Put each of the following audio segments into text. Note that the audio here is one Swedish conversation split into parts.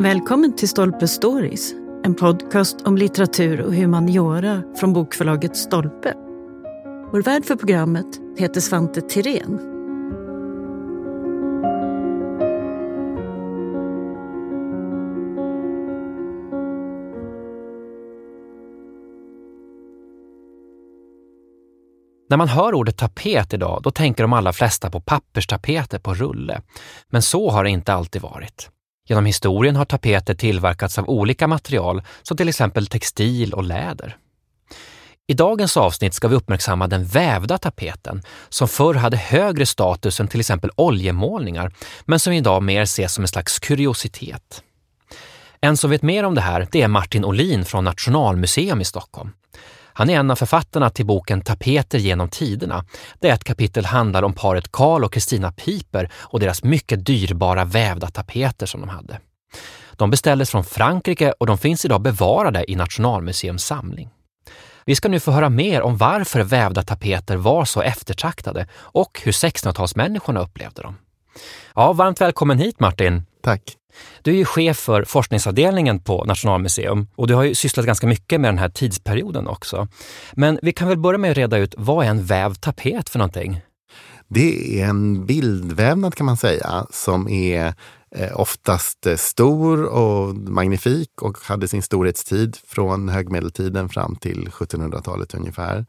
Välkommen till Stolpe Stories, en podcast om litteratur och humaniora från bokförlaget Stolpe. Vår värd för programmet heter Svante Tirén. När man hör ordet tapet idag, då tänker de allra flesta på papperstapeter på rulle. Men så har det inte alltid varit. Genom historien har tapeter tillverkats av olika material som till exempel textil och läder. I dagens avsnitt ska vi uppmärksamma den vävda tapeten som förr hade högre status än till exempel oljemålningar men som idag mer ses som en slags kuriositet. En som vet mer om det här det är Martin Olin från Nationalmuseum i Stockholm. Han är en av författarna till boken Tapeter genom tiderna, där ett kapitel handlar om paret Karl och Kristina Piper och deras mycket dyrbara vävda tapeter som de hade. De beställdes från Frankrike och de finns idag bevarade i Nationalmuseums samling. Vi ska nu få höra mer om varför vävda tapeter var så eftertraktade och hur 1600-talsmänniskorna upplevde dem. Ja, varmt välkommen hit Martin! Tack! Du är ju chef för forskningsavdelningen på Nationalmuseum och du har ju sysslat ganska mycket med den här tidsperioden också. Men vi kan väl börja med att reda ut, vad är en vävd tapet för någonting? Det är en bildvävnad kan man säga som är eh, oftast eh, stor och magnifik och hade sin storhetstid från högmedeltiden fram till 1700-talet ungefär.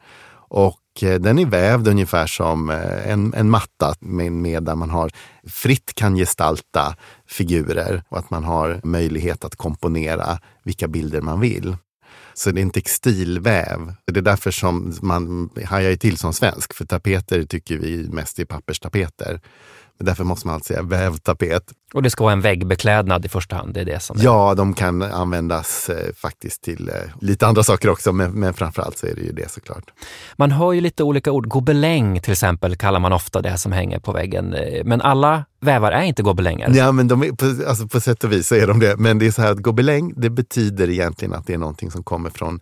Och eh, den är vävd ungefär som eh, en, en matta med, med där man har fritt kan gestalta figurer och att man har möjlighet att komponera vilka bilder man vill. Så det är en textilväv. Det är därför som man hajar till som svensk, för tapeter tycker vi mest är papperstapeter. Därför måste man alltid säga vävtapet. Och det ska vara en väggbeklädnad i första hand? Det är det som är. Ja, de kan användas eh, faktiskt till eh, lite andra saker också, men, men framförallt så är det ju det såklart. Man hör ju lite olika ord. Gobeläng till exempel kallar man ofta det som hänger på väggen. Eh, men alla vävar är inte gobelänger. Ja, men de är, på, alltså på sätt och vis så är de det. Men det är så här att gobeläng, det betyder egentligen att det är någonting som kommer från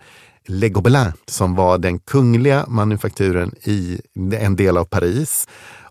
Le Gobelin, som var den kungliga manufakturen i en del av Paris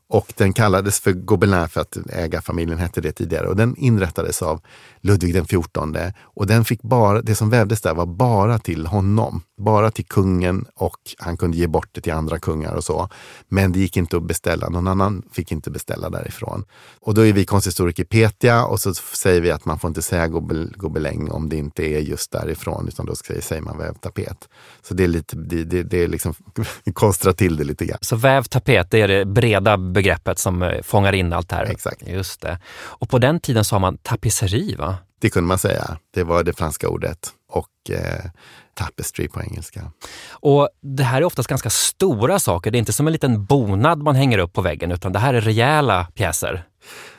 och den kallades för Gobelin för att ägarfamiljen hette det tidigare. Och den inrättades av Ludvig den XIV. Och den fick bara, det som vävdes där var bara till honom. Bara till kungen och han kunde ge bort det till andra kungar och så. Men det gick inte att beställa, någon annan fick inte beställa därifrån. Och då är vi konsthistoriker petiga och så säger vi att man får inte säga gobeläng om det inte är just därifrån, utan då säger man vävtapet. Så det är lite, det, det, det är liksom, konstra till det lite grann. Så vävtapet, det är det breda begreppet som eh, fångar in allt det här? Exakt. Just det. Och på den tiden sa man tapisseri, va? Det kunde man säga. Det var det franska ordet. Och eh, tapestry på engelska. Och det här är oftast ganska stora saker. Det är inte som en liten bonad man hänger upp på väggen, utan det här är rejäla pjäser.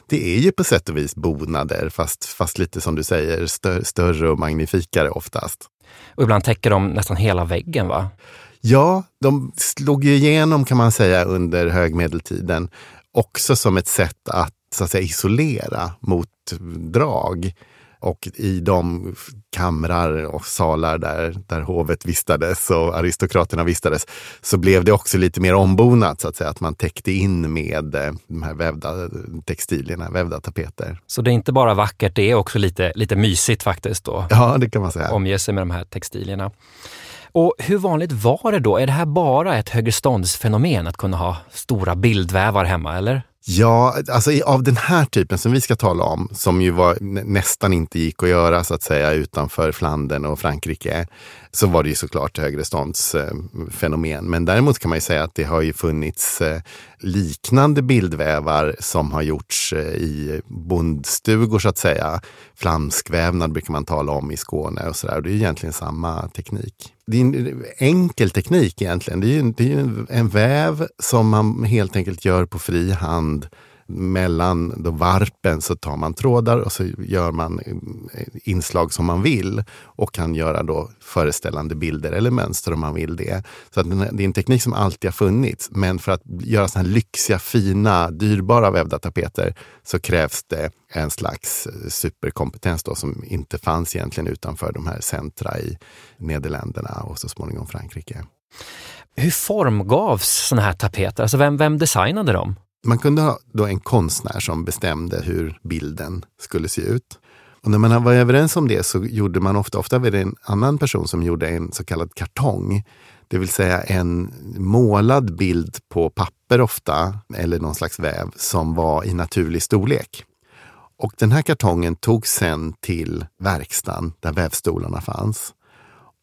Det är ju på sätt och vis bonader, fast, fast lite som du säger, stö större och magnifikare oftast. Och ibland täcker de nästan hela väggen, va? Ja, de slog ju igenom kan man säga under högmedeltiden. Också som ett sätt att, så att säga, isolera mot drag. Och i de kamrar och salar där, där hovet vistades och aristokraterna vistades så blev det också lite mer ombonat, så att säga, att man täckte in med eh, de här vävda textilierna, vävda tapeter. Så det är inte bara vackert, det är också lite, lite mysigt faktiskt då? Ja, det kan man säga. Omge sig med de här textilierna. Och hur vanligt var det då? Är det här bara ett högreståndsfenomen att kunna ha stora bildvävar hemma, eller? Ja, alltså av den här typen som vi ska tala om, som ju var, nästan inte gick att göra så att säga utanför Flandern och Frankrike, så var det ju såklart högreståndsfenomen. Eh, Men däremot kan man ju säga att det har ju funnits eh, liknande bildvävar som har gjorts eh, i bondstugor så att säga. Flamskvävnad brukar man tala om i Skåne och sådär. Det är ju egentligen samma teknik. Det är en enkel teknik egentligen. Det är, ju, det är en väv som man helt enkelt gör på fri hand mellan då varpen så tar man trådar och så gör man eh, inslag som man vill och kan göra då föreställande bilder eller mönster om man vill det. Så att det är en teknik som alltid har funnits. Men för att göra såna här lyxiga, fina, dyrbara vävda tapeter så krävs det en slags eh, superkompetens då, som inte fanns egentligen utanför de här centra i Nederländerna och så småningom Frankrike. Hur formgavs sådana här tapeter? Alltså vem, vem designade dem? Man kunde ha då en konstnär som bestämde hur bilden skulle se ut. Och när man var överens om det så gjorde man ofta, ofta var det en annan person som gjorde en så kallad kartong. Det vill säga en målad bild på papper ofta, eller någon slags väv, som var i naturlig storlek. Och den här kartongen togs sen till verkstaden där vävstolarna fanns.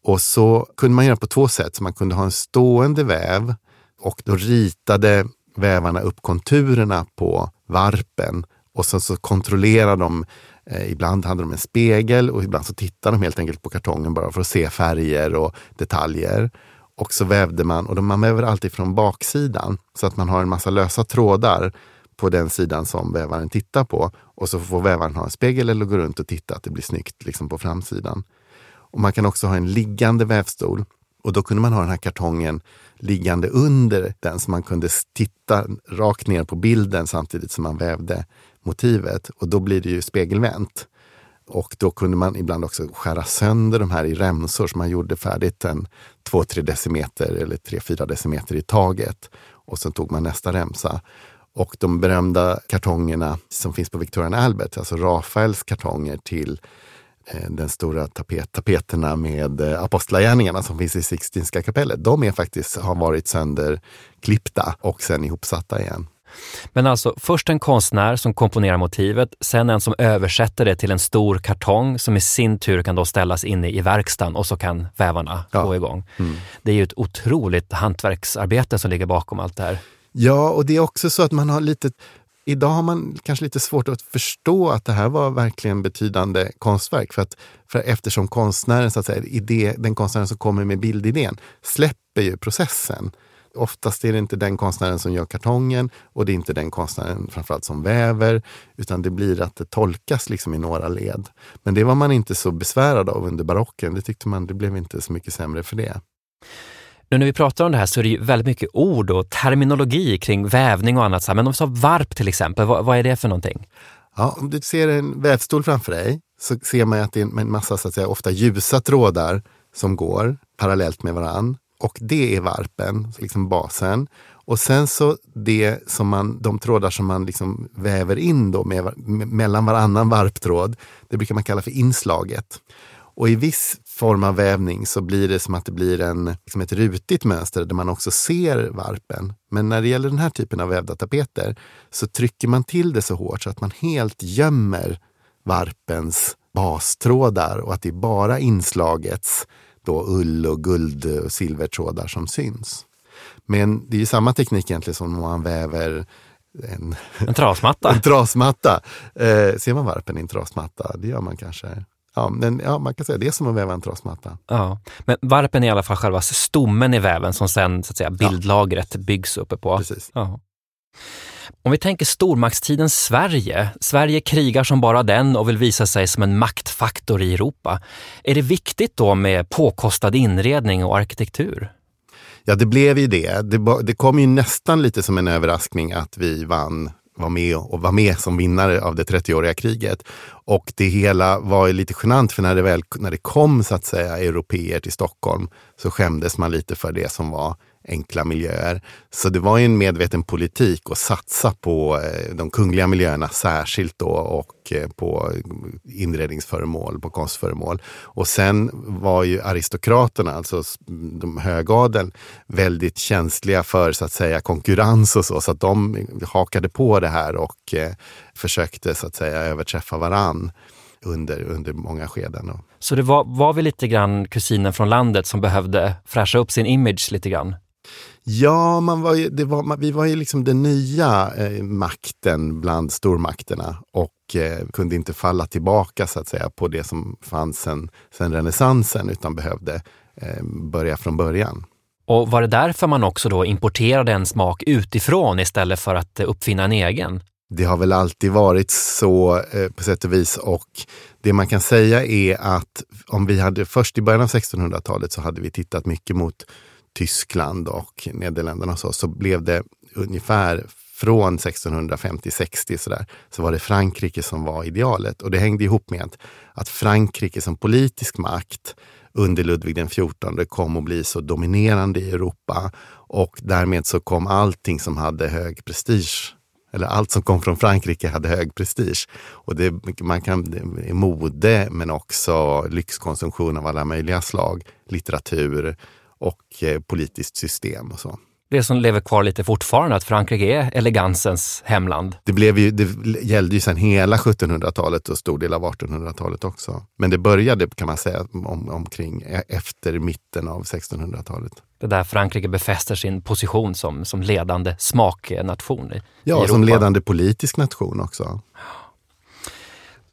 Och så kunde man göra på två sätt. Så man kunde ha en stående väv och då ritade vävarna upp konturerna på varpen och sen så kontrollerade de eh, Ibland hade de en spegel och ibland så tittade de helt enkelt på kartongen bara för att se färger och detaljer. Och så vävde man, och man väver alltid från baksidan så att man har en massa lösa trådar på den sidan som vävaren tittar på. Och så får vävaren ha en spegel eller gå runt och titta att det blir snyggt liksom på framsidan. Och Man kan också ha en liggande vävstol och då kunde man ha den här kartongen liggande under den så man kunde titta rakt ner på bilden samtidigt som man vävde motivet. Och då blir det ju spegelvänt. Och då kunde man ibland också skära sönder de här i remsor så man gjorde färdigt en 2-3 decimeter eller 3-4 decimeter i taget. Och sen tog man nästa remsa. Och de berömda kartongerna som finns på Victoria and Albert, alltså Rafaels kartonger till den stora tapet, tapeterna med eh, apostlagärningarna som finns i Sixtinska kapellet. De är faktiskt, har varit sönderklippta och sen ihopsatta igen. Men alltså först en konstnär som komponerar motivet, sen en som översätter det till en stor kartong som i sin tur kan då ställas inne i verkstaden och så kan vävarna ja. gå igång. Mm. Det är ju ett otroligt hantverksarbete som ligger bakom allt det här. Ja, och det är också så att man har lite Idag har man kanske lite svårt att förstå att det här var verkligen betydande konstverk. För att, för eftersom konstnären, så att säga, idé, den konstnären som kommer med bildidén, släpper ju processen. Oftast är det inte den konstnären som gör kartongen och det är inte den konstnären framförallt som väver, utan det blir att det tolkas liksom i några led. Men det var man inte så besvärad av under barocken. Det tyckte man, det blev inte så mycket sämre för det. Nu när vi pratar om det här så är det ju väldigt mycket ord och terminologi kring vävning och annat. Men om vi tar varp till exempel, vad, vad, är det för någonting? Ja, om du ser en vävstol framför dig så ser man att det är en massa så att säga, ofta ljusa trådar som går parallellt med varann. Och det är varpen, liksom basen. Och sen så det som man, de trådar som man liksom väver in då med, mellan varannan varptråd, det brukar man kalla för inslaget. Och i viss form av vävning så blir det som att det blir en, liksom ett rutigt mönster där man också ser varpen. Men när det gäller den här typen av vävda tapeter så trycker man till det så hårt så att man helt gömmer varpens bastrådar och att det är bara inslagets då ull och guld och silvertrådar som syns. Men det är ju samma teknik egentligen som om man väver en, en trasmatta. en trasmatta. Eh, ser man varpen i en trasmatta? Det gör man kanske. Ja, men, ja, man kan säga det är som att väva en trasmatta. Ja, men varpen är i alla fall själva stommen i väven som sen så att säga, bildlagret ja. byggs uppe på. Precis. Ja. Om vi tänker stormaktstidens Sverige. Sverige krigar som bara den och vill visa sig som en maktfaktor i Europa. Är det viktigt då med påkostad inredning och arkitektur? Ja, det blev ju det. Det, det kom ju nästan lite som en överraskning att vi vann var med och var med som vinnare av det 30-åriga kriget. Och det hela var ju lite genant för när det väl när det kom så att säga europeer till Stockholm så skämdes man lite för det som var enkla miljöer. Så det var en medveten politik att satsa på eh, de kungliga miljöerna särskilt då och eh, på inredningsföremål, på konstföremål. Och sen var ju aristokraterna, alltså de högadeln, väldigt känsliga för så att säga konkurrens och så, så att de hakade på det här och eh, försökte så att säga överträffa varann under, under många skeden. Så det var, var vi lite grann kusinen från landet som behövde fräscha upp sin image lite grann? Ja, man var var, vi var ju liksom den nya eh, makten bland stormakterna och eh, kunde inte falla tillbaka så att säga på det som fanns sen, sen renässansen utan behövde eh, börja från början. Och var det därför man också då importerade en smak utifrån istället för att eh, uppfinna en egen? Det har väl alltid varit så eh, på sätt och vis och det man kan säga är att om vi hade först i början av 1600-talet så hade vi tittat mycket mot Tyskland och Nederländerna och så, så blev det ungefär från 1650-60 så, så var det Frankrike som var idealet. Och det hängde ihop med att, att Frankrike som politisk makt under Ludvig XIV kom att bli så dominerande i Europa och därmed så kom allting som hade hög prestige Eller allt som kom från Frankrike hade hög prestige. Och det, man kan, det är mode men också lyxkonsumtion av alla möjliga slag. Litteratur och eh, politiskt system och så det som lever kvar lite fortfarande, att Frankrike är elegansens hemland. Det, blev ju, det gällde ju sedan hela 1700-talet och stor del av 1800-talet också. Men det började kan man säga om, omkring e, efter mitten av 1600-talet. Det där Frankrike befäster sin position som, som ledande smaknation i, Ja, i som ledande politisk nation också.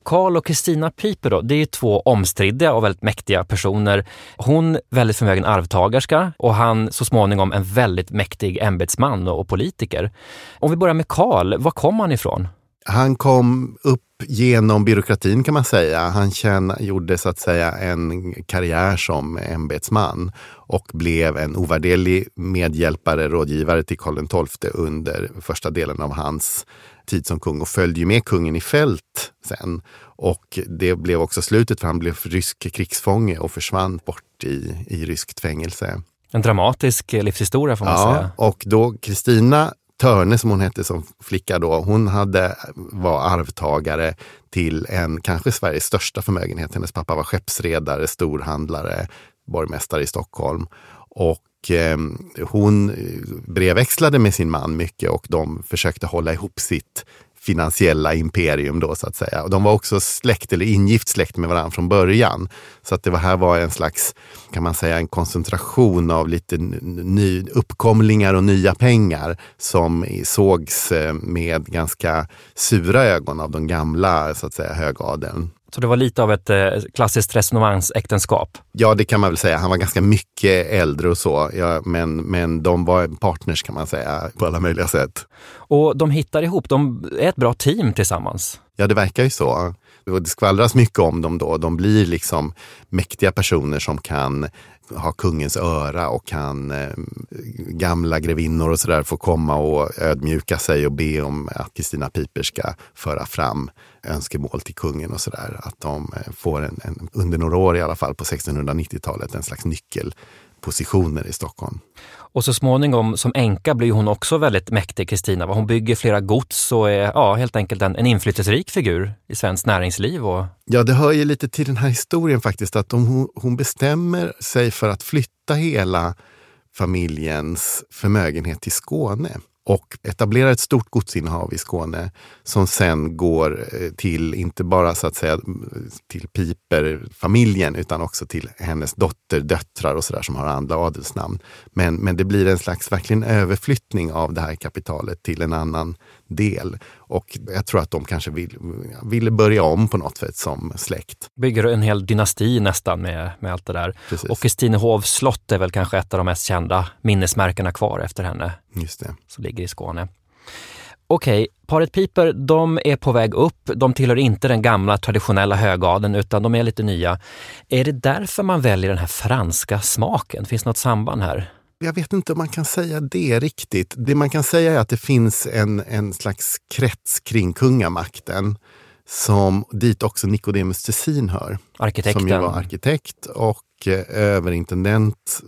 Karl och Kristina Piper då, det är två omstridda och väldigt mäktiga personer. Hon väldigt förmögen arvtagerska och han så småningom en väldigt mäktig ämbetsman och politiker. Om vi börjar med Karl, var kom han ifrån? Han kom upp genom byråkratin kan man säga. Han tjän, gjorde så att säga en karriär som ämbetsman och blev en ovärderlig medhjälpare, rådgivare till Karl XII under första delen av hans tid som kung och följde med kungen i fält sen. Och det blev också slutet för han blev rysk krigsfånge och försvann bort i, i ryskt fängelse. En dramatisk livshistoria får man ja, säga. Och då Kristina Törne som hon hette som flicka då, hon hade, var arvtagare till en, kanske Sveriges största förmögenhet. Hennes pappa var skeppsredare, storhandlare, borgmästare i Stockholm. Och eh, Ehm, hon eh, brevväxlade med sin man mycket och de försökte hålla ihop sitt finansiella imperium då så att säga. Och de var också släkt eller ingift släkt med varandra från början. Så att det här var en slags, kan man säga, en koncentration av lite ny, uppkomlingar och nya pengar som sågs eh, med ganska sura ögon av de gamla så att säga högadeln. Så det var lite av ett eh, klassiskt resonemangsäktenskap? Ja, det kan man väl säga. Han var ganska mycket äldre och så, ja, men, men de var partners kan man säga på alla möjliga sätt. Och de hittar ihop, de är ett bra team tillsammans? Ja, det verkar ju så. Och det skvallras mycket om dem då. De blir liksom mäktiga personer som kan ha kungens öra och kan eh, gamla grevinnor och sådär få komma och ödmjuka sig och be om att Kristina Piper ska föra fram önskemål till kungen och sådär. Att de eh, får en, en, under några år i alla fall på 1690-talet en slags nyckelpositioner i Stockholm. Och så småningom som änka blir hon också väldigt mäktig, Kristina. Hon bygger flera gods och är ja, helt enkelt en, en inflytelserik figur i svenskt näringsliv. Och... Ja, det hör ju lite till den här historien faktiskt, att hon, hon bestämmer sig för att flytta hela familjens förmögenhet till Skåne och etablerar ett stort godsinnehav i Skåne som sen går eh, till, inte bara så att säga till Piper-familjen utan också till hennes dotter, döttrar och sådär som har andra adelsnamn. Men, men det blir en slags verkligen överflyttning av det här kapitalet till en annan del. Och jag tror att de kanske vill, ville börja om på något sätt som släkt. Bygger en hel dynasti nästan med, med allt det där. Precis. Och Kristinehovs slott är väl kanske ett av de mest kända minnesmärkena kvar efter henne. Just det. Som ligger i Skåne. Okej, paret Piper, de är på väg upp. De tillhör inte den gamla traditionella högadeln utan de är lite nya. Är det därför man väljer den här franska smaken? Finns det något samband här? Jag vet inte om man kan säga det riktigt. Det man kan säga är att det finns en, en slags krets kring kungamakten som dit också Nicodemus Tessin hör. Arkitekten. Som ju var arkitekt och eh, överintendent,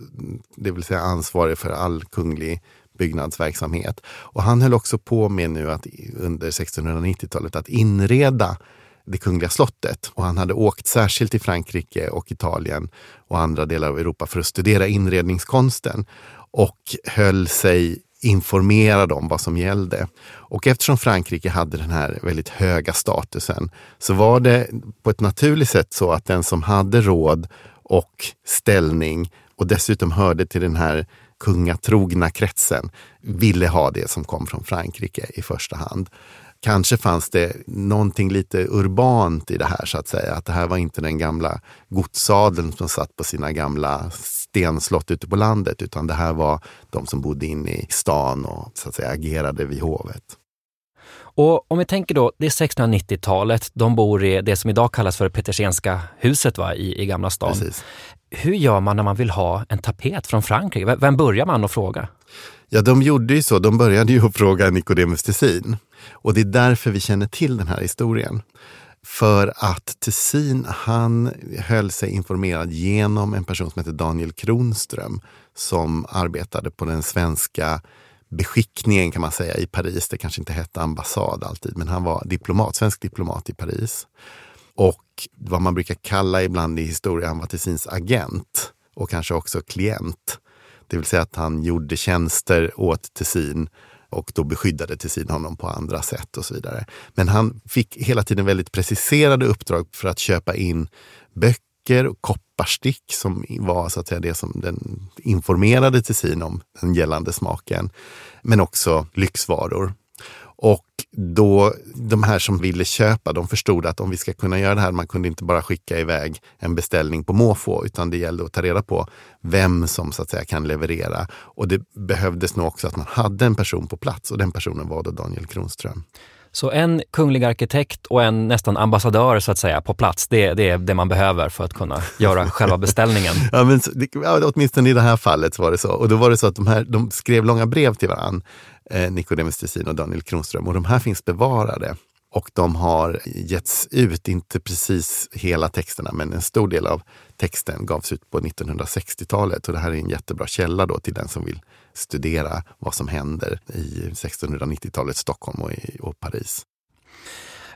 det vill säga ansvarig för all kunglig byggnadsverksamhet. Och han höll också på med nu att under 1690-talet att inreda det kungliga slottet. Och han hade åkt särskilt till Frankrike och Italien och andra delar av Europa för att studera inredningskonsten och höll sig informerad om vad som gällde. Och eftersom Frankrike hade den här väldigt höga statusen så var det på ett naturligt sätt så att den som hade råd och ställning och dessutom hörde till den här kungatrogna kretsen ville ha det som kom från Frankrike i första hand. Kanske fanns det någonting lite urbant i det här så att säga. Att det här var inte den gamla godsadeln som satt på sina gamla stenslott ute på landet, utan det här var de som bodde inne i stan och så att säga agerade vid hovet. Och om vi tänker då, det är 1690-talet, de bor i det som idag kallas för Petersenska huset va, i, i Gamla stan. Precis. Hur gör man när man vill ha en tapet från Frankrike? Vem börjar man att fråga? Ja, de gjorde ju så. De började ju att fråga Nicodemus Tessin. Och det är därför vi känner till den här historien. För att Tessin, han höll sig informerad genom en person som heter Daniel Kronström som arbetade på den svenska beskickningen kan man säga i Paris. Det kanske inte hette ambassad alltid, men han var diplomat, svensk diplomat i Paris. Och vad man brukar kalla ibland i historien, han var Tessins agent och kanske också klient. Det vill säga att han gjorde tjänster åt Tessin och då beskyddade Tessin honom på andra sätt och så vidare. Men han fick hela tiden väldigt preciserade uppdrag för att köpa in böcker och kopparstick som var så att säga det som den informerade Tessin om den gällande smaken. Men också lyxvaror. Och då, de här som ville köpa, de förstod att om vi ska kunna göra det här, man kunde inte bara skicka iväg en beställning på måfå, utan det gällde att ta reda på vem som så att säga kan leverera. Och det behövdes nog också att man hade en person på plats och den personen var då Daniel Kronström. Så en kunglig arkitekt och en nästan ambassadör så att säga på plats, det, det är det man behöver för att kunna göra själva beställningen. ja, men, åtminstone i det här fallet var det så. Och då var det så att de, här, de skrev långa brev till varandra eh, Nicodemus Tessin och Daniel Kronström. Och de här finns bevarade. Och de har getts ut, inte precis hela texterna, men en stor del av texten gavs ut på 1960-talet. Och det här är en jättebra källa då till den som vill studera vad som händer i 1690-talets Stockholm och, i, och Paris.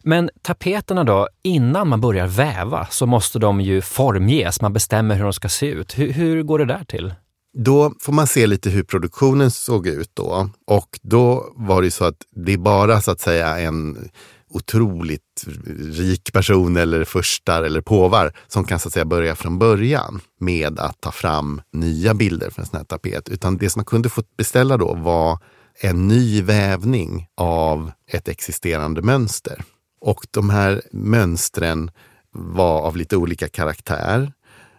Men tapeterna då, innan man börjar väva så måste de ju formges, man bestämmer hur de ska se ut. Hur, hur går det där till? Då får man se lite hur produktionen såg ut då. Och då var det så att det är bara så att säga en otroligt rik person eller förstar eller påvar som kan så att säga börja från början med att ta fram nya bilder för en sån här tapet. Utan det som man kunde få beställa då var en ny vävning av ett existerande mönster. Och de här mönstren var av lite olika karaktär.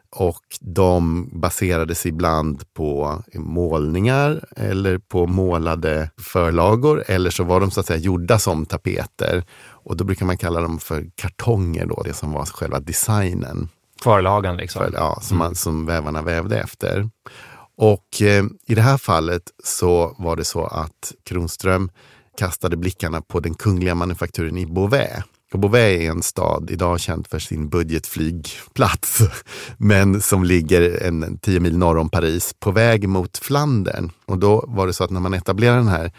Och de baserades ibland på målningar eller på målade förlagor eller så var de så att säga gjorda som tapeter. Och då brukar man kalla dem för kartonger, då, det som var själva designen. Förlagan liksom? För, ja, som, man, som vävarna vävde efter. Och eh, i det här fallet så var det så att Kronström kastade blickarna på den kungliga manufakturen i Beauvais och Beauvais är en stad idag känd för sin budgetflygplats, men som ligger en tio mil norr om Paris på väg mot Flandern. Och då var det så att när man etablerade den här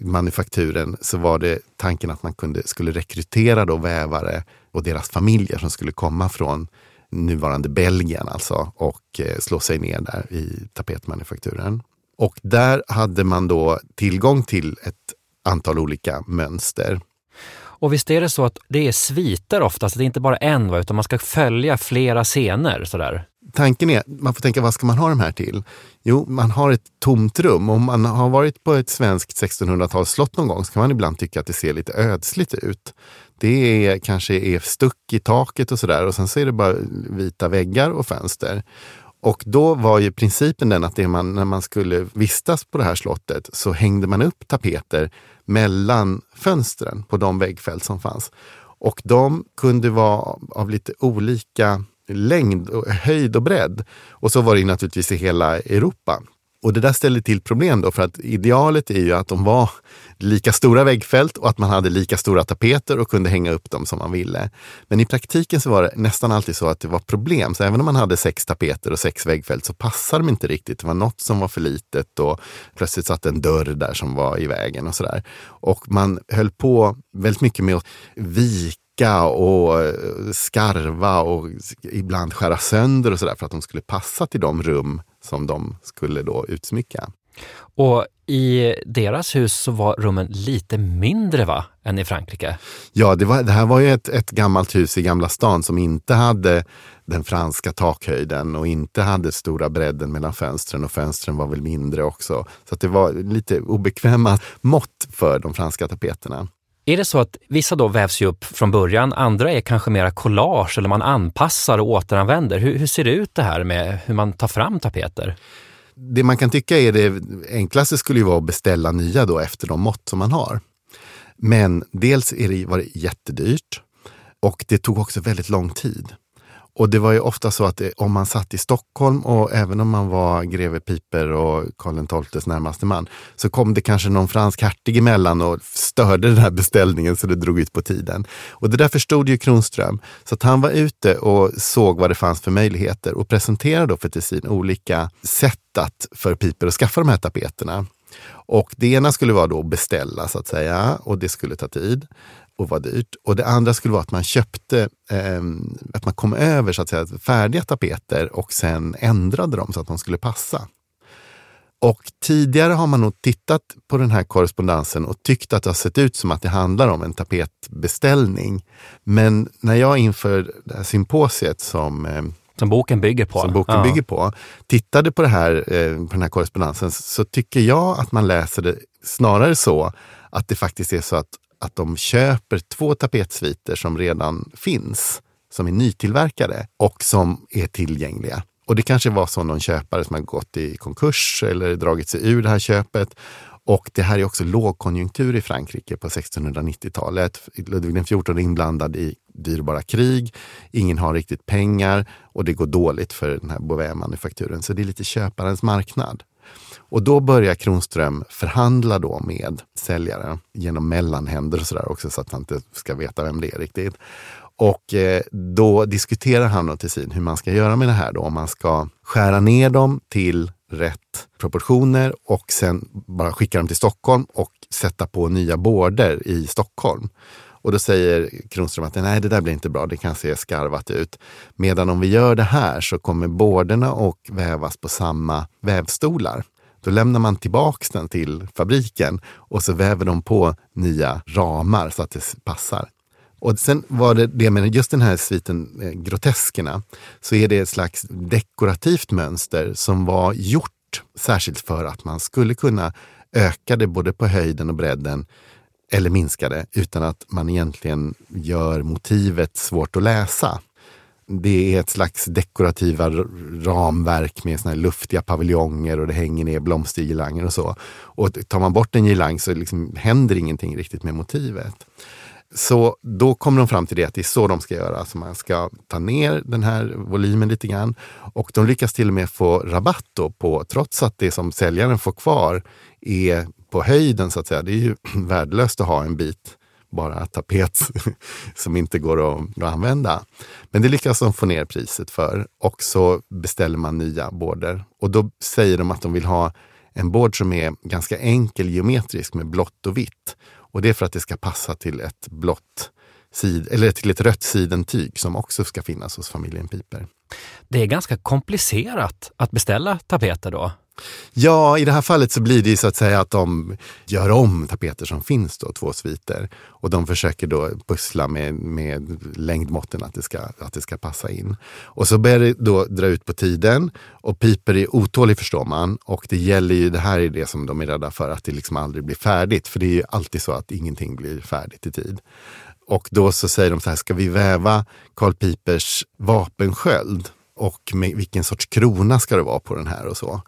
manufakturen så var det tanken att man kunde, skulle rekrytera då vävare och deras familjer som skulle komma från nuvarande Belgien alltså och eh, slå sig ner där i tapetmanufakturen. Och där hade man då tillgång till ett antal olika mönster. Och visst är det så att det är sviter oftast, det är inte bara en, utan man ska följa flera scener sådär? Tanken är, man får tänka vad ska man ha de här till? Jo, man har ett tomt rum. Om man har varit på ett svenskt 1600-talsslott någon gång så kan man ibland tycka att det ser lite ödsligt ut. Det är, kanske är stuck i taket och sådär och sen så är det bara vita väggar och fönster. Och då var ju principen den att det man, när man skulle vistas på det här slottet så hängde man upp tapeter mellan fönstren på de väggfält som fanns. Och de kunde vara av lite olika längd, höjd och bredd. Och så var det naturligtvis i hela Europa. Och det där ställde till problem då, för att idealet är ju att de var lika stora väggfält och att man hade lika stora tapeter och kunde hänga upp dem som man ville. Men i praktiken så var det nästan alltid så att det var problem. Så även om man hade sex tapeter och sex väggfält så passade de inte riktigt. Det var något som var för litet och plötsligt satt en dörr där som var i vägen och sådär. Och man höll på väldigt mycket med att vika och skarva och ibland skära sönder och sådär för att de skulle passa till de rum som de skulle då utsmycka. Och i deras hus så var rummen lite mindre va, än i Frankrike? Ja, det, var, det här var ju ett, ett gammalt hus i Gamla stan som inte hade den franska takhöjden och inte hade stora bredden mellan fönstren och fönstren var väl mindre också. Så det var lite obekväma mått för de franska tapeterna. Är det så att vissa då vävs ju upp från början, andra är kanske mera collage eller man anpassar och återanvänder. Hur, hur ser det ut det här med hur man tar fram tapeter? Det man kan tycka är det enklaste skulle ju vara att beställa nya då efter de mått som man har. Men dels är det, var det jättedyrt och det tog också väldigt lång tid. Och det var ju ofta så att om man satt i Stockholm och även om man var greve Piper och Karl XIIs närmaste man så kom det kanske någon fransk hertig emellan och störde den här beställningen så det drog ut på tiden. Och det där förstod ju Kronström. Så att han var ute och såg vad det fanns för möjligheter och presenterade då för Tessin olika sätt att, för Piper att skaffa de här tapeterna. Och det ena skulle vara då att beställa så att säga och det skulle ta tid och vara dyrt. Och det andra skulle vara att man köpte, eh, att man kom över så att säga färdiga tapeter och sen ändrade dem så att de skulle passa. Och tidigare har man nog tittat på den här korrespondensen och tyckt att det har sett ut som att det handlar om en tapetbeställning. Men när jag inför det här symposiet som eh, som boken bygger på. Som boken ja. bygger på. Tittade på, det här, eh, på den här korrespondensen så tycker jag att man läser det snarare så att det faktiskt är så att, att de köper två tapetsviter som redan finns, som är nytillverkade och som är tillgängliga. Och det kanske var så någon köpare som har gått i konkurs eller dragit sig ur det här köpet. Och det här är också lågkonjunktur i Frankrike på 1690-talet. Ludvig XIV är inblandad i dyrbara krig. Ingen har riktigt pengar och det går dåligt för den här Beauvais-manufakturen. Så det är lite köparens marknad. Och då börjar Kronström förhandla då med säljaren genom mellanhänder och sådär också så att han inte ska veta vem det är riktigt. Och eh, då diskuterar han och Tessin hur man ska göra med det här. Då, om man ska skära ner dem till rätt proportioner och sen bara skicka dem till Stockholm och sätta på nya border i Stockholm. Och då säger Kronström att nej, det där blir inte bra, det kan se skarvat ut. Medan om vi gör det här så kommer borderna att vävas på samma vävstolar. Då lämnar man tillbaks den till fabriken och så väver de på nya ramar så att det passar. Och sen var det det med just den här sviten eh, groteskerna, så är det ett slags dekorativt mönster som var gjort särskilt för att man skulle kunna öka det både på höjden och bredden eller minska det utan att man egentligen gör motivet svårt att läsa. Det är ett slags dekorativa ramverk med såna luftiga paviljonger och det hänger ner blomstergirlanger och så. Och tar man bort en girlang så liksom händer ingenting riktigt med motivet. Så då kommer de fram till det att det är så de ska göra. Alltså man ska ta ner den här volymen lite grann. Och de lyckas till och med få rabatt på, trots att det som säljaren får kvar är på höjden så att säga. Det är ju värdelöst att ha en bit bara tapet som inte går att, att, använda. Men det lyckas de få ner priset för och så beställer man nya border. Och då säger de att de vill ha en board som är ganska enkel geometrisk med blått och vitt. Och det är för att det ska passa till ett blått sid, eller till ett rött sidentyg som också ska finnas hos familjen Piper. Det är ganska komplicerat att beställa tapeter då? Ja, i det här fallet så blir det så att säga att de gör om tapeter som finns, då, två sviter. Och de försöker då pussla med, med längdmåtten, att det, ska, att det ska passa in. Och så börjar det då dra ut på tiden och Piper är otålig förstår man. Och det gäller ju, det här är det som de är rädda för, att det liksom aldrig blir färdigt. För det är ju alltid så att ingenting blir färdigt i tid. Och då så säger de så här, ska vi väva Karl Pipers vapensköld? Och med vilken sorts krona ska det vara på den här och så.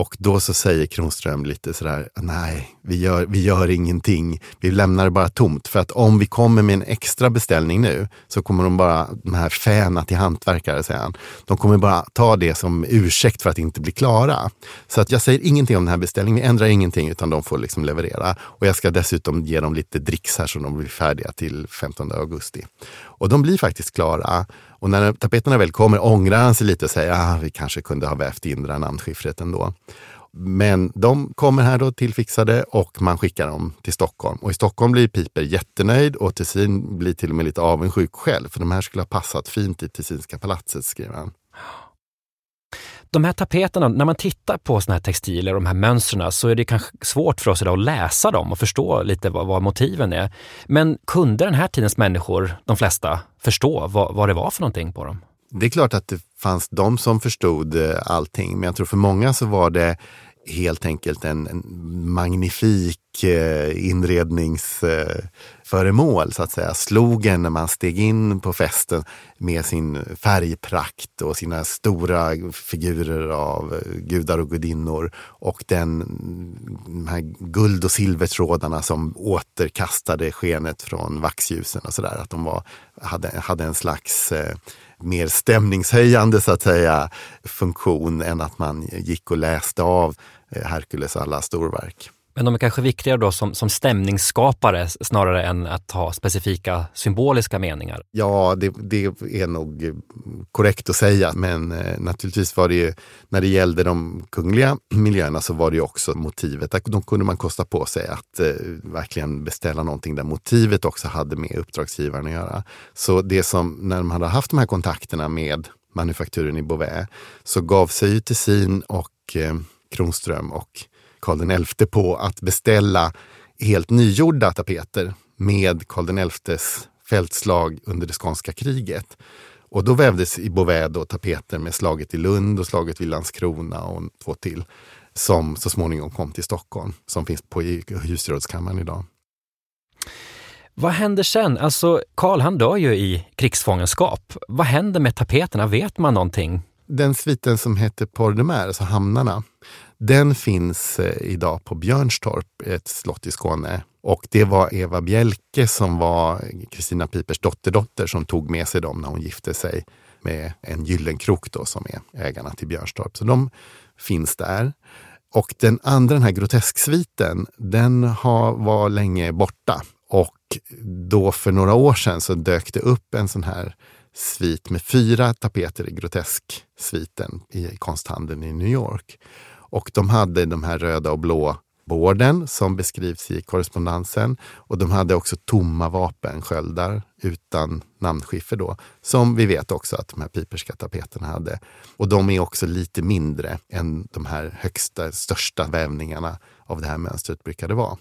Och då så säger Kronström lite sådär, nej, vi gör, vi gör ingenting. Vi lämnar det bara tomt. För att om vi kommer med en extra beställning nu så kommer de bara, de här fäna till hantverkare, säger han, de kommer bara ta det som ursäkt för att inte bli klara. Så att jag säger ingenting om den här beställningen, vi ändrar ingenting utan de får liksom leverera. Och jag ska dessutom ge dem lite dricks här så de blir färdiga till 15 augusti. Och de blir faktiskt klara. Och när tapeterna väl kommer ångrar han sig lite och säger att ah, vi kanske kunde ha vävt in det här namnskiffret ändå. Men de kommer här då tillfixade och man skickar dem till Stockholm. Och i Stockholm blir Piper jättenöjd och Tessin blir till och med lite avundsjuk själv. För de här skulle ha passat fint i Tessinska palatset, skriver han. De här tapeterna, när man tittar på såna här textiler och de här mönstren så är det kanske svårt för oss idag att läsa dem och förstå lite vad, vad motiven är. Men kunde den här tidens människor, de flesta, förstå vad, vad det var för någonting på dem? Det är klart att det fanns de som förstod eh, allting, men jag tror för många så var det helt enkelt en, en magnifik eh, inredningsföremål, eh, så att säga. Slog en när man steg in på festen med sin färgprakt och sina stora figurer av eh, gudar och gudinnor och den, de här guld och silvertrådarna som återkastade skenet från vaxljusen och sådär. Att de var, hade, hade en slags eh, mer stämningshöjande så att säga funktion än att man gick och läste av eh, Herkules alla storverk. Men de är kanske viktigare då som, som stämningsskapare snarare än att ha specifika symboliska meningar? Ja, det, det är nog korrekt att säga. Men eh, naturligtvis var det ju, när det gällde de kungliga miljöerna så var det ju också motivet. Då kunde man kosta på sig att eh, verkligen beställa någonting där motivet också hade med uppdragsgivaren att göra. Så det som, när de hade haft de här kontakterna med manufakturen i Beauvais så gav sig ju Tessin och eh, Kronström och Karl XI på att beställa helt nygjorda tapeter med Karl XIs fältslag under det skånska kriget. Och då vävdes i Beauvais då tapeter med slaget i Lund och slaget vid Landskrona och två till som så småningom kom till Stockholm, som finns på husgerådskammaren idag. Vad händer sen? Alltså, Karl han dör ju i krigsfångenskap. Vad händer med tapeterna? Vet man någonting? Den sviten som heter Port de Mer, alltså hamnarna, den finns eh, idag på Björnstorp, ett slott i Skåne. Och det var Eva Bjelke som var Kristina Pipers dotterdotter som tog med sig dem när hon gifte sig med en Gyllenkrok då, som är ägarna till Björnstorp. Så de finns där. Och den andra, den här grotesksviten, den har, var länge borta. Och då för några år sedan så dök det upp en sån här svit med fyra tapeter i grotesksviten i konsthandeln i New York. Och de hade de här röda och blå borden som beskrivs i korrespondensen. Och de hade också tomma vapensköldar utan namnskiffer då. Som vi vet också att de här piperska tapeterna hade. Och de är också lite mindre än de här högsta, största vävningarna av det här mönstret brukade vara.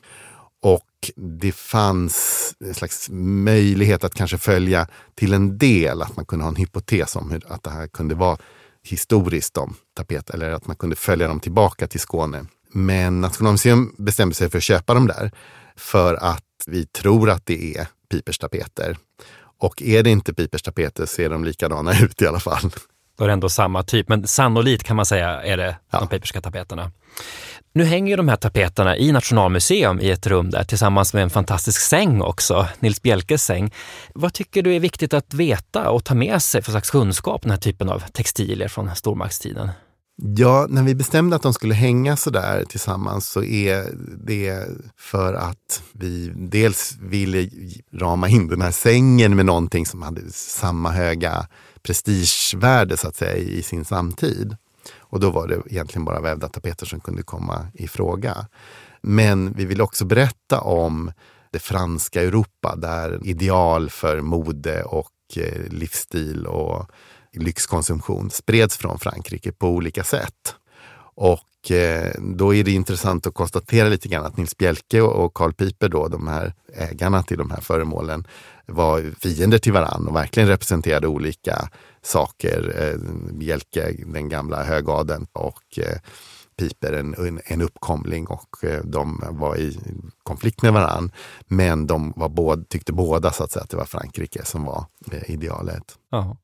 Och det fanns en slags möjlighet att kanske följa till en del, att man kunde ha en hypotes om hur, att det här kunde vara historiskt om tapet, eller att man kunde följa dem tillbaka till Skåne. Men Nationalmuseum bestämde sig för att köpa dem där för att vi tror att det är Pipers tapeter. Och är det inte Pipers tapeter ser de likadana ut i alla fall. Då är det ändå samma typ, men sannolikt kan man säga är det ja. de Piperska tapeterna. Nu hänger de här tapeterna i Nationalmuseum i ett rum där tillsammans med en fantastisk säng också, Nils Bjelkes säng. Vad tycker du är viktigt att veta och ta med sig för slags kunskap den här typen av textilier från stormaktstiden? Ja, när vi bestämde att de skulle hänga så där tillsammans så är det för att vi dels ville rama in den här sängen med någonting som hade samma höga prestigevärde så att säga i sin samtid. Och då var det egentligen bara vävda tapeter som kunde komma i fråga. Men vi vill också berätta om det franska Europa där ideal för mode och eh, livsstil och lyxkonsumtion spreds från Frankrike på olika sätt. Och och eh, då är det intressant att konstatera lite grann att Nils Bjelke och Carl Piper, då, de här ägarna till de här föremålen, var fiender till varann och verkligen representerade olika saker. Eh, Bjelke, den gamla högadeln och eh, Piper, en, en uppkomling och de var i konflikt med varann. Men de var båda, tyckte båda så att, säga, att det var Frankrike som var idealet. Aha.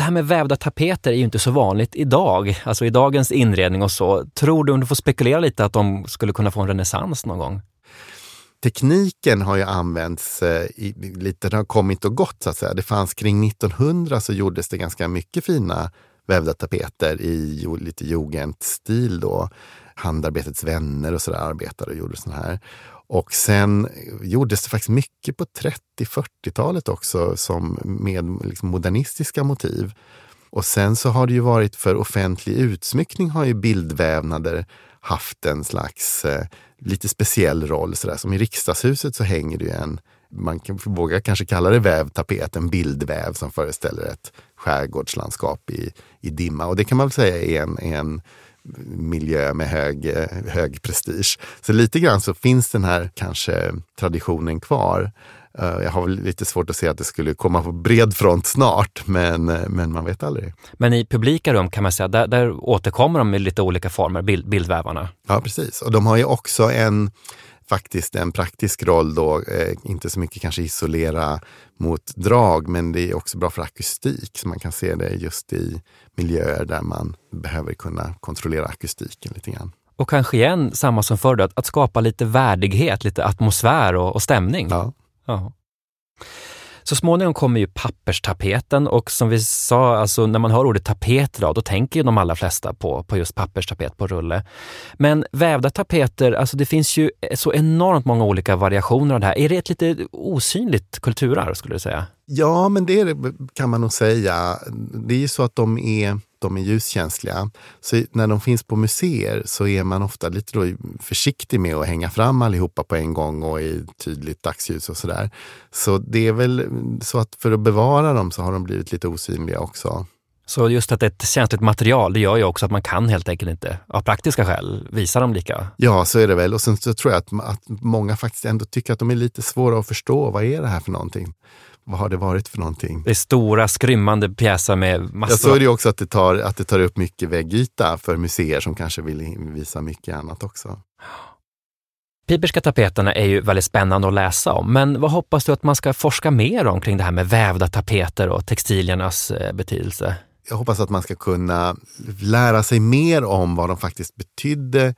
Det här med vävda tapeter är ju inte så vanligt idag, alltså i dagens inredning och så. Tror du, om du får spekulera lite, att de skulle kunna få en renässans någon gång? tekniken har ju använts eh, i, lite, det har kommit och gått så att säga. Det fanns kring 1900 så gjordes det ganska mycket fina vävda tapeter i lite jugendstil då. Handarbetets vänner och sådär arbetade och gjorde sådana här. Och sen gjordes det faktiskt mycket på 30-40-talet också som med liksom modernistiska motiv. Och sen så har det ju varit för offentlig utsmyckning har ju bildvävnader haft en slags eh, lite speciell roll. Så där. Som i riksdagshuset så hänger det ju en, man kan, vågar kanske kalla det vävtapet, en bildväv som föreställer ett skärgårdslandskap i, i dimma. Och det kan man väl säga är en, en miljö med hög, hög prestige. Så lite grann så finns den här kanske traditionen kvar. Eh, jag har lite svårt att se att det skulle komma på bred front snart, men, eh, men man vet aldrig. Men i publika rum kan man säga, där, där återkommer de i lite olika former, bild, bildvävarna? Ja, precis. Och de har ju också en faktiskt en praktisk roll då, eh, inte så mycket kanske isolera mot drag, men det är också bra för akustik. Så man kan se det just i miljöer där man behöver kunna kontrollera akustiken lite grann. Och kanske igen samma som förr, att, att skapa lite värdighet, lite atmosfär och, och stämning. Ja. ja. Så småningom kommer ju papperstapeten och som vi sa, alltså när man hör ordet tapet idag, då tänker ju de allra flesta på, på just papperstapet på rulle. Men vävda tapeter, alltså det finns ju så enormt många olika variationer av det här. Är det ett lite osynligt kulturarv skulle du säga? Ja, men det kan man nog säga. Det är ju så att de är de är ljuskänsliga. Så när de finns på museer så är man ofta lite då försiktig med att hänga fram allihopa på en gång och i tydligt dagsljus och sådär. Så det är väl så att för att bevara dem så har de blivit lite osynliga också. Så just att det är ett känsligt material, det gör ju också att man kan helt enkelt inte av praktiska skäl visa dem lika. Ja, så är det väl. Och sen så tror jag att, att många faktiskt ändå tycker att de är lite svåra att förstå. Vad är det här för någonting? Vad har det varit för någonting? Det är stora skrymmande pjäser med massor. Ja, så är det också att det, tar, att det tar upp mycket väggyta för museer som kanske vill visa mycket annat också. Piperska tapeterna är ju väldigt spännande att läsa om, men vad hoppas du att man ska forska mer om kring det här med vävda tapeter och textiliernas eh, betydelse? Jag hoppas att man ska kunna lära sig mer om vad de faktiskt betydde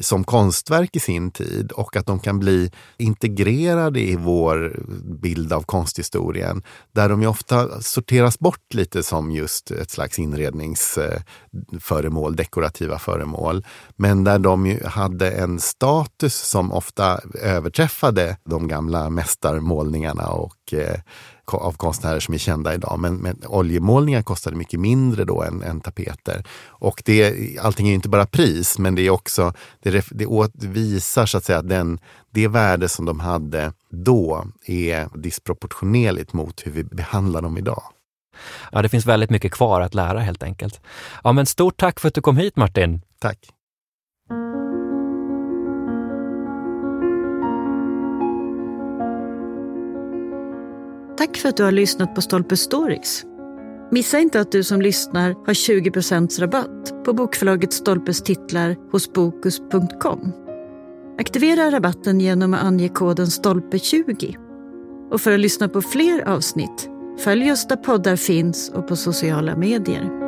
som konstverk i sin tid och att de kan bli integrerade i vår bild av konsthistorien. Där de ju ofta sorteras bort lite som just ett slags inredningsföremål, dekorativa föremål. Men där de hade en status som ofta överträffade de gamla mästarmålningarna och eh, av konstnärer som är kända idag. Men, men oljemålningar kostade mycket mindre då än, än tapeter. Och det, allting är inte bara pris, men det är också, det, det visar så att säga den, det värde som de hade då är disproportionerligt mot hur vi behandlar dem idag. Ja, det finns väldigt mycket kvar att lära helt enkelt. Ja, men stort tack för att du kom hit Martin. Tack. Tack för att du har lyssnat på Stolpe Stories. Missa inte att du som lyssnar har 20% rabatt på bokförlaget Stolpes titlar hos Bokus.com. Aktivera rabatten genom att ange koden STOLPE20. Och för att lyssna på fler avsnitt, följ oss där poddar finns och på sociala medier.